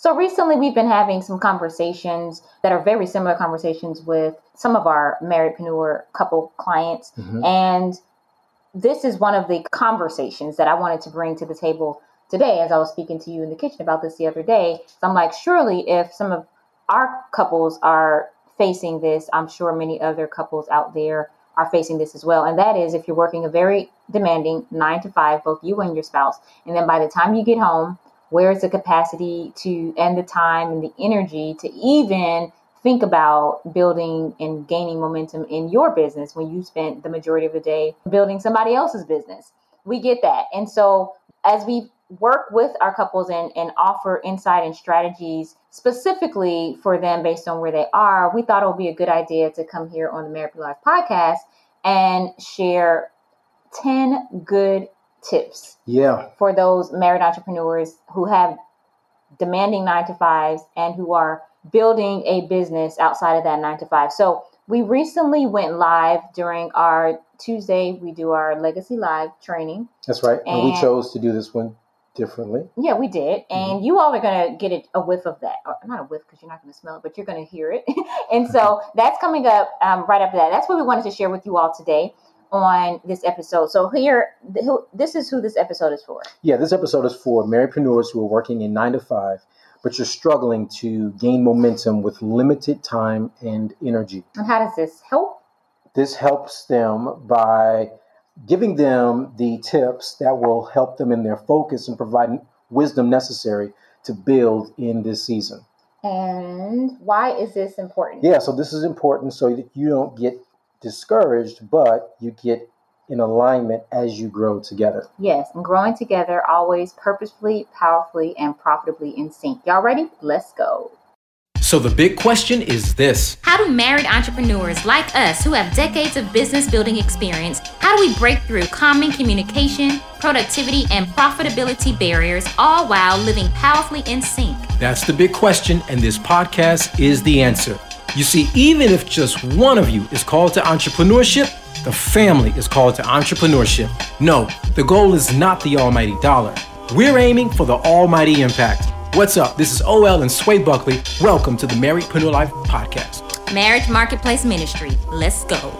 So recently, we've been having some conversations that are very similar conversations with some of our marriedpreneur couple clients. Mm-hmm. And this is one of the conversations that I wanted to bring to the table today as I was speaking to you in the kitchen about this the other day. So I'm like, surely if some of our couples are facing this, I'm sure many other couples out there are facing this as well. And that is if you're working a very demanding nine to five, both you and your spouse, and then by the time you get home, where's the capacity to and the time and the energy to even think about building and gaining momentum in your business when you spent the majority of the day building somebody else's business? We get that. And so as we work with our couples and, and offer insight and strategies specifically for them based on where they are we thought it would be a good idea to come here on the married life podcast and share 10 good tips. Yeah. For those married entrepreneurs who have demanding nine to fives and who are building a business outside of that nine to five. So we recently went live during our Tuesday, we do our Legacy Live training. That's right. And, and we chose to do this one differently. Yeah, we did. And mm-hmm. you all are going to get a whiff of that. Or not a whiff because you're not going to smell it, but you're going to hear it. and so that's coming up um, right after that. That's what we wanted to share with you all today on this episode. So here, this is who this episode is for. Yeah, this episode is for marriedpreneurs who are working in nine to five, but you're struggling to gain momentum with limited time and energy. And how does this help? This helps them by giving them the tips that will help them in their focus and provide wisdom necessary to build in this season. And why is this important? Yeah, so this is important so that you don't get discouraged, but you get in alignment as you grow together. Yes, and growing together always purposefully, powerfully, and profitably in sync. Y'all ready? Let's go. So, the big question is this How do married entrepreneurs like us who have decades of business building experience, how do we break through common communication, productivity, and profitability barriers, all while living powerfully in sync? That's the big question, and this podcast is the answer. You see, even if just one of you is called to entrepreneurship, the family is called to entrepreneurship. No, the goal is not the almighty dollar. We're aiming for the almighty impact. What's up? This is OL and Sway Buckley. Welcome to the Marriedpreneur Life Podcast. Marriage Marketplace Ministry. Let's go.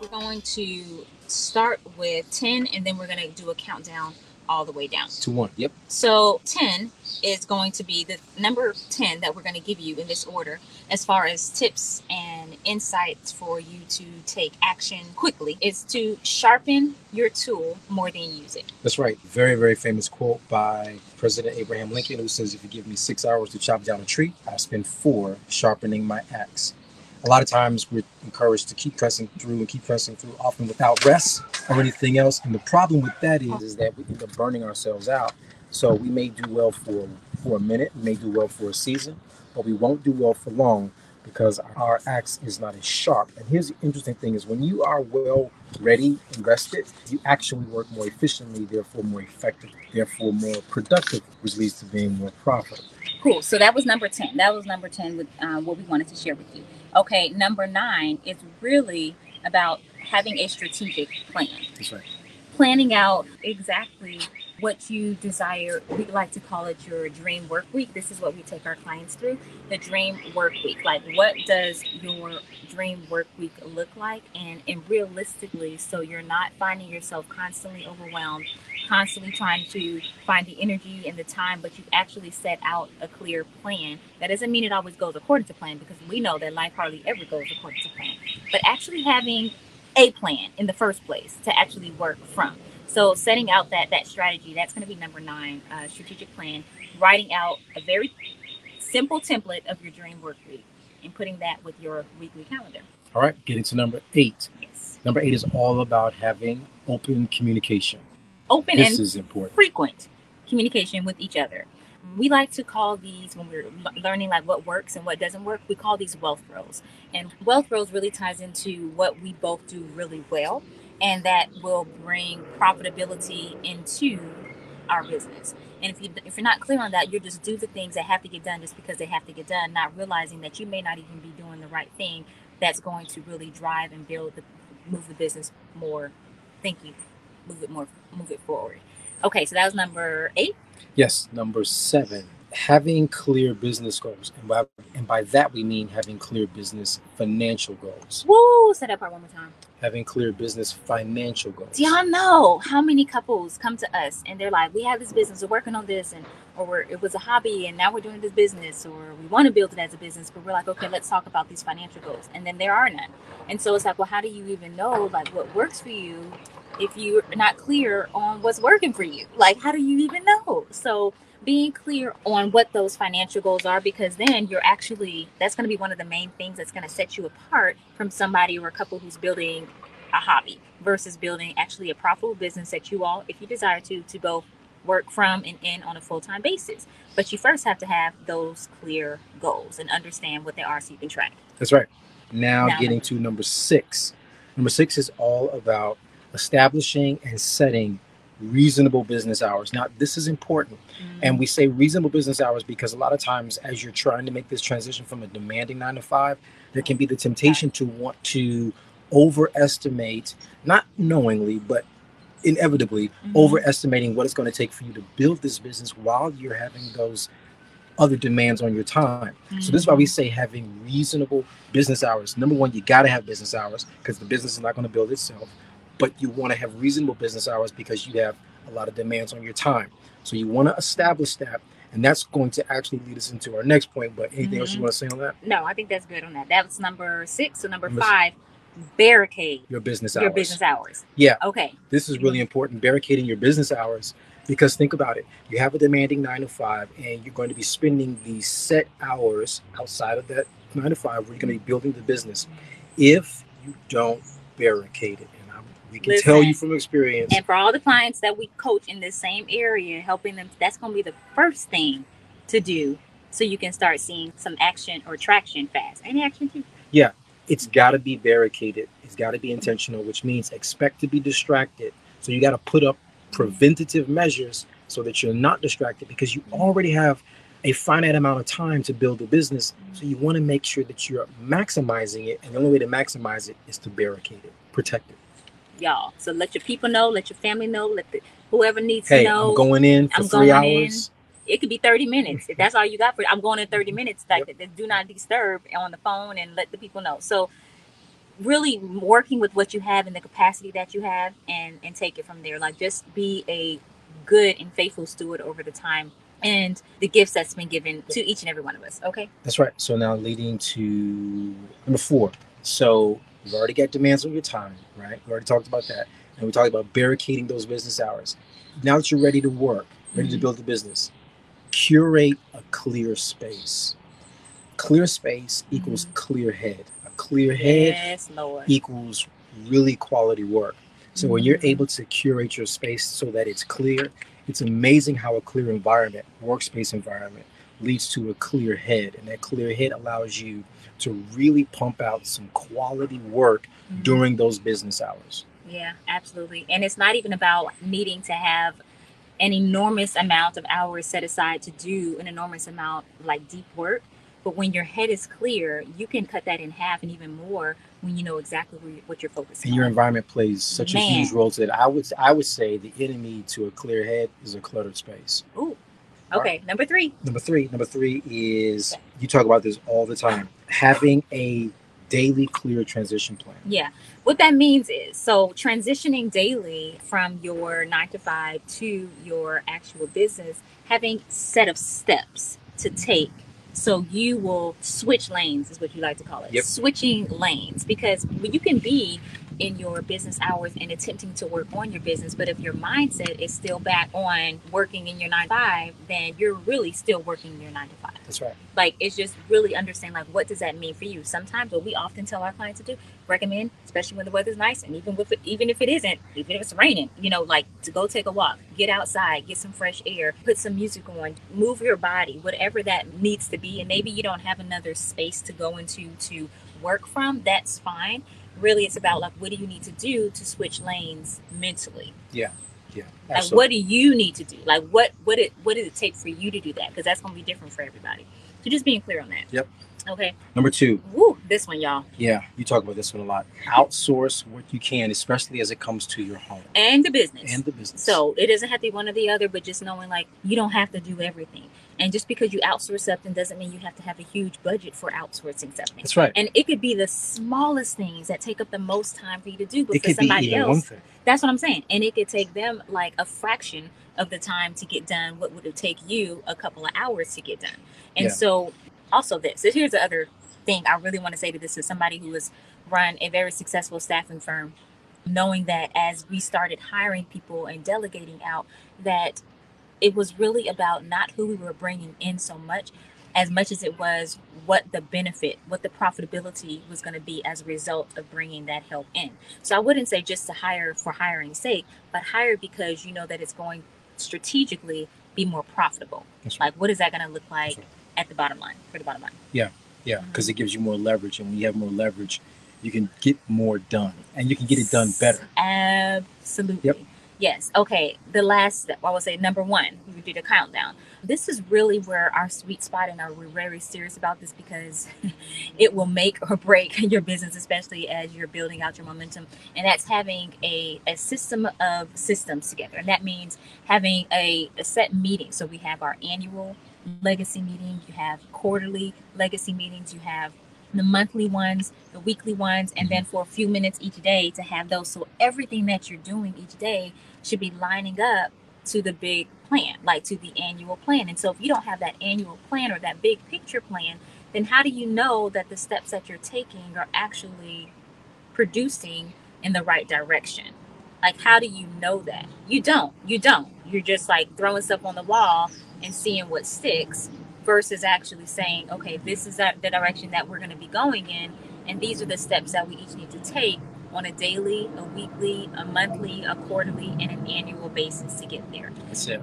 We're going to start with 10 and then we're going to do a countdown all the way down. To one. Yep. So 10 is going to be the number 10 that we're going to give you in this order as far as tips and insights for you to take action quickly is to sharpen your tool more than use it. That's right. Very, very famous quote by President Abraham Lincoln who says, If you give me six hours to chop down a tree, I'll spend four sharpening my axe a lot of times we're encouraged to keep pressing through and keep pressing through, often without rest or anything else. And the problem with that is, is that we end up burning ourselves out. So we may do well for for a minute, we may do well for a season, but we won't do well for long because our axe is not as sharp. And here's the interesting thing is when you are well ready and rested, you actually work more efficiently, therefore more effective, therefore more productive, which leads to being more profitable. Cool. So that was number 10. That was number 10 with um, what we wanted to share with you. Okay, number nine is really about having a strategic plan. That's right. Planning out exactly what you desire. We like to call it your dream work week. This is what we take our clients through the dream work week. Like, what does your dream work week look like? And, and realistically, so you're not finding yourself constantly overwhelmed constantly trying to find the energy and the time, but you've actually set out a clear plan. That doesn't mean it always goes according to plan because we know that life hardly ever goes according to plan. But actually having a plan in the first place to actually work from. So setting out that that strategy, that's going to be number nine, uh, strategic plan. Writing out a very simple template of your dream work week and putting that with your weekly calendar. All right, getting to number eight. Yes. Number eight is all about having open communication open this and frequent communication with each other. We like to call these when we're learning like what works and what doesn't work. We call these wealth rows, and wealth rows really ties into what we both do really well, and that will bring profitability into our business. And if you if you're not clear on that, you just do the things that have to get done just because they have to get done, not realizing that you may not even be doing the right thing that's going to really drive and build the move the business more. Thank you move it more, move it forward. Okay, so that was number eight. Yes, number seven, having clear business goals. And by, and by that, we mean having clear business financial goals. Woo! Say that part one more time. Having clear business financial goals. Do y'all know how many couples come to us and they're like, "We have this business, we're working on this, and or it was a hobby, and now we're doing this business, or we want to build it as a business, but we're like, okay, let's talk about these financial goals, and then there are none. And so it's like, well, how do you even know like what works for you if you're not clear on what's working for you? Like, how do you even know? So being clear on what those financial goals are because then you're actually that's going to be one of the main things that's going to set you apart from somebody or a couple who's building a hobby versus building actually a profitable business that you all if you desire to to both work from and in on a full-time basis but you first have to have those clear goals and understand what they are so you can track That's right. Now, Now getting to number six. Number six is all about establishing and setting reasonable business hours. Now, this is important. Mm-hmm. And we say reasonable business hours because a lot of times, as you're trying to make this transition from a demanding nine to five, there can be the temptation to want to overestimate, not knowingly, but inevitably Mhm. overestimating what it's going to take for you to build this business while you're having those other demands on your time. So this is why we say having reasonable business hours. Number one, you got to have business hours because the business is not going to build itself. But you want to have reasonable business hours because you have a lot of demands on your time. So you want to establish that, and that's going to actually lead us into our next point. But anything else you Mhm. want to say on that? no i think that's good on that that was number six so number Number five barricade Your business hours. your business hours Yeah. okay This is really important, barricading your business hours. Because think about it, you have a demanding nine to five, and you're going to be spending these set hours outside of that nine to five where you're going to be building the business. If you don't barricade it, and I'm, we can tell you from experience, And for all the clients that we coach in this same area, helping them, that's going to be the first thing to do so you can start seeing some action or traction fast. Any action too? It's got to be barricaded. It's got to be intentional, which means expect to be distracted. So you got to put up preventative measures so that you're not distracted because you already have a finite amount of time to build a business. So you want to make sure that you're maximizing it. And the only way to maximize it is to barricade it, protect it. Y'all. So let your people know, let your family know, let the whoever needs Hey, to know. I'm going in for I'm three going in. It could be 30 minutes. If that's all you got for it, I'm going in 30 minutes. Like that, do not disturb on the phone and let the people know. So really working with what you have and the capacity that you have and and take it from there. Like just be a good and faithful steward over the time and the gifts that's been given to each and every one of us. Okay. That's right. So now leading to number four. So you've already got demands on your time, right? We already talked about that. And we talked about barricading those business hours. Now that you're ready to work, ready to Mhm. build a business, curate a clear space. Clear space equals clear head. A clear head Yes, equals really quality work. So when you're Mhm. able to curate your space so that it's clear, it's amazing how a clear environment, workspace environment, leads to a clear head. And that clear head allows you to really pump out some quality work Mhm. during those business hours. Yeah, absolutely. And it's not even about needing to have an enormous amount of hours set aside to do an enormous amount like deep work. But when your head is clear, you can cut that in half and even more when you know exactly you- what you're focusing And your on. environment plays such a huge role to that. I would I would say the enemy to a clear head is a cluttered space. Ooh. Okay, number three. Number three, number three is you talk about this all the time. Having a daily clear transition plan. Yeah. What that means is so transitioning daily from your nine to five to your actual business, having set of steps to take. So you will switch lanes, is what you like to call it. Yep. Switching lanes. Because you can be in your business hours and attempting to work on your business, but if your mindset is still back on working in your nine to five, then you're really still working your nine to five. That's right. like it's just really understand like what does that mean for you? Sometimes what we often tell our clients to do recommend especially when the weather's nice and even with it, even if it isn't even if it's raining you know like to go take a walk get outside get some fresh air put some music on move your body whatever that needs to be. And maybe you don't have another space to go into to work from that's fine really it's about like what do you need to do to switch lanes mentally Yeah. like Absolutely. what do you need to do like what what it what does it take for you to do that because that's going to be different for everybody so just being clear on that yep Okay. Number two. Woo, this one, y'all. Yeah, you talk about this one a lot. Outsource what you can, especially as it comes to your home and the business. and the business. So it doesn't have to be one or the other, but just knowing like you don't have to do everything. And just because you outsource something doesn't mean you have to have a huge budget for outsourcing something. that's right. And it could be the smallest things that take up the most time for you to do, but It for somebody else, one thing. that's what I'm saying. And it could take them like a fraction of the time to get done what would it take you a couple of hours to get done. And Yeah. so also this. So here's the other thing I really want to say to this is somebody who has run a very successful staffing firm, knowing that as we started hiring people and delegating out, that it was really about not who we were bringing in so much as much as it was what the benefit, what the profitability was going to be as a result of bringing that help in. So I wouldn't say just to hire for hiring's sake, but hire because you know that it's going strategically be more profitable. Right. Like what is that going to look like right. at the bottom line for the bottom line? Yeah, yeah, mm-hmm. because it gives you more leverage, and when you have more leverage, you can get more done, and you can get it done better. Absolutely. Yep. Yes. Okay. The last step, I would say number one, we do the countdown. This is really where our sweet spot and are we're very serious about this because it will make or break your business, especially as you're building out your momentum. And that's having a, a system of systems together. And that means having a, a set meeting. So we have our annual legacy meeting, you have quarterly legacy meetings, you have the monthly ones, the weekly ones, and then mm-hmm. for a few minutes each day to have those. So everything that you're doing each day should be lining up to the big plan, like to the annual plan. And so if you don't have that annual plan or that big picture plan, then how do you know that the steps that you're taking are actually producing in the right direction? Like, how do you know that? You don't. You don't. You're just like throwing stuff on the wall and seeing what sticks versus actually saying, okay, this is the direction that we're going to be going in, and these are the steps that we each need to take on a daily, a weekly, a monthly, a quarterly, and an annual basis to get there. That's it.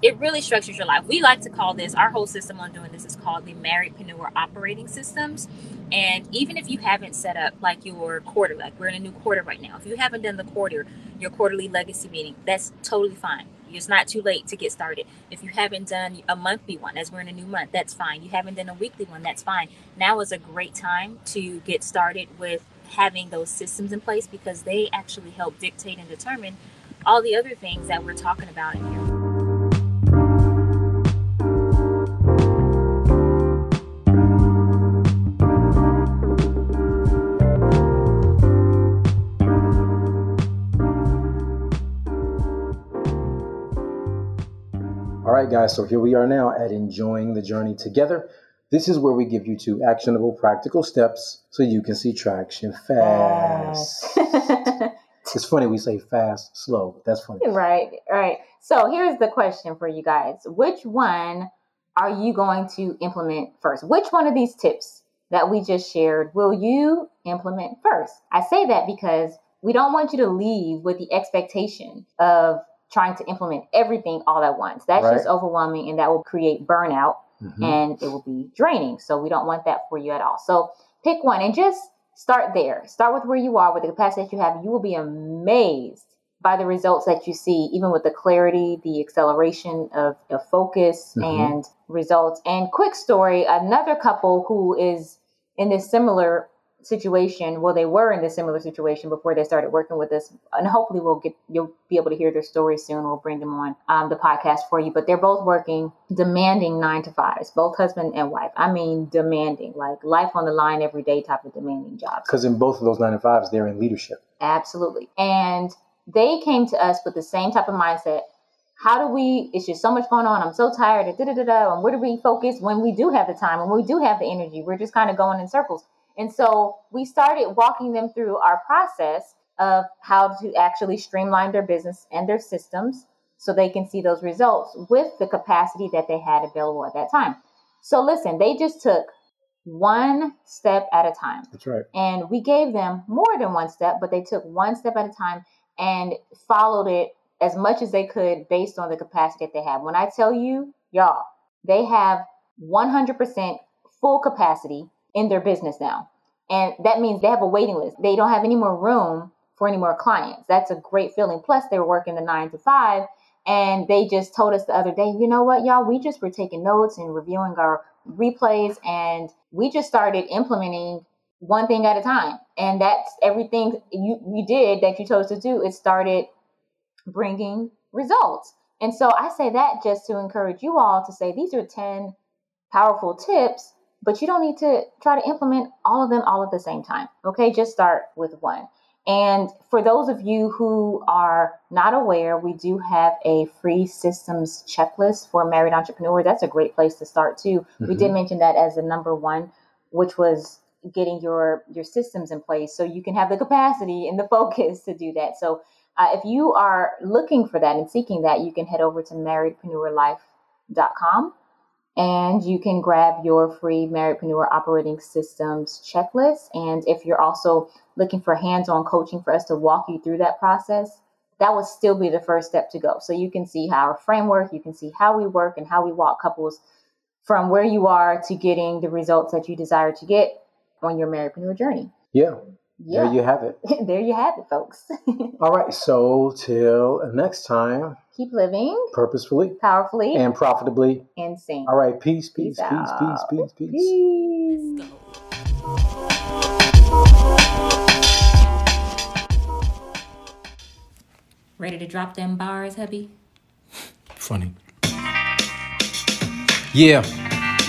It really structures your life. We like to call this, our whole system on doing this is called the Marriedpreneur Operating Systems. And even if you haven't set up like your quarter, like we're in a new quarter right now, if you haven't done the quarter, your quarterly legacy meeting, that's totally fine. It's not too late to get started. If you haven't done a monthly one, as we're in a new month, that's fine. You haven't done a weekly one, that's fine. Now is a great time to get started with having those systems in place because they actually help dictate and determine all the other things that we're talking about in here. Guys, so here we are now at enjoying the journey together. This is where we give you two actionable, practical steps so you can see traction fast. it's funny we say fast, slow, but that's funny. right, right. So here's the question for you guys. Which one are you going to implement first? Which one of these tips that we just shared will you implement first? I say that because we don't want you to leave with the expectation of trying to implement everything all at once. That's Right. just overwhelming and that will create burnout Mhm. and it will be draining. So we don't want that for you at all. So pick one and just start there. Start with where you are with the capacity that you have. You will be amazed by the results that you see, even with the clarity, the acceleration of, of focus Mhm. and results. And quick story, another couple who is in this similar situation, well, they were in this similar situation before they started working with us, and hopefully we'll get you'll be able to hear their story soon. We'll bring them on um, the podcast for you. But they're both working demanding nine to fives, both husband and wife. I mean, demanding, like life on the line every day type of demanding jobs. Because in both of those nine to fives, they're in leadership. Absolutely. And they came to us with the same type of mindset. How do we, it's just so much going on. I'm so tired. and Da, da, da, and where do we focus when we do have the time, when we do have the energy? We're just kind of going in circles. And so we started walking them through our process of how to actually streamline their business and their systems so they can see those results with the capacity that they had available at that time. So listen, they just took one step at a time. That's right. And we gave them more than one step, but they took one step at a time and followed it as much as they could based on the capacity that they have. When I tell you, y'all, they have 100% full capacity in their business now. And that means they have a waiting list. They don't have any more room for any more clients. That's a great feeling. Plus, they were working the nine to five. And they just told us the other day, you know what, y'all, we just were taking notes and reviewing our replays and we just started implementing one thing at a time. And that's everything you, you did that you chose to do. It started bringing results. And so I say that just to encourage you all to say these are 10 powerful tips, but you don't need to try to implement all of them all at the same time. Okay, just start with one. And for those of you who are not aware, we do have a free systems checklist for married entrepreneurs. That's a great place to start too. Mm-hmm. We did mm-hmm. mention that as the number one, which was getting your your systems in place so you can have the capacity and the focus to do that. So uh, if you are looking for that and seeking that, you can head over to marriedpreneurlife.com and you can grab your free Marriedpreneur Operating Systems checklist. And if you're also looking for hands on coaching for us to walk you through that process, that would still be the first step to go. So you can see how our framework, you can see how we work and how we walk couples from where you are to getting the results that you desire to get on your marriedpreneur journey. Yeah. Yeah. There you have it. there you have it, folks. All right. So till next time. Keep living purposefully, powerfully, and profitably. and Insane. All right. Peace, peace, peace, peace, peace, peace, peace. Ready to drop them bars, hubby? Funny. Yeah.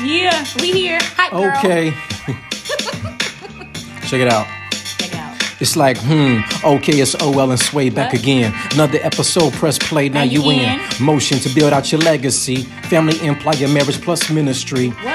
Yeah, we here. Hi, okay. Check it out. It's like, hmm, okay, it's OL and Sway back what? again. Another episode, press play, now, you in. Motion to build out your legacy. Family, employer, marriage plus ministry. What?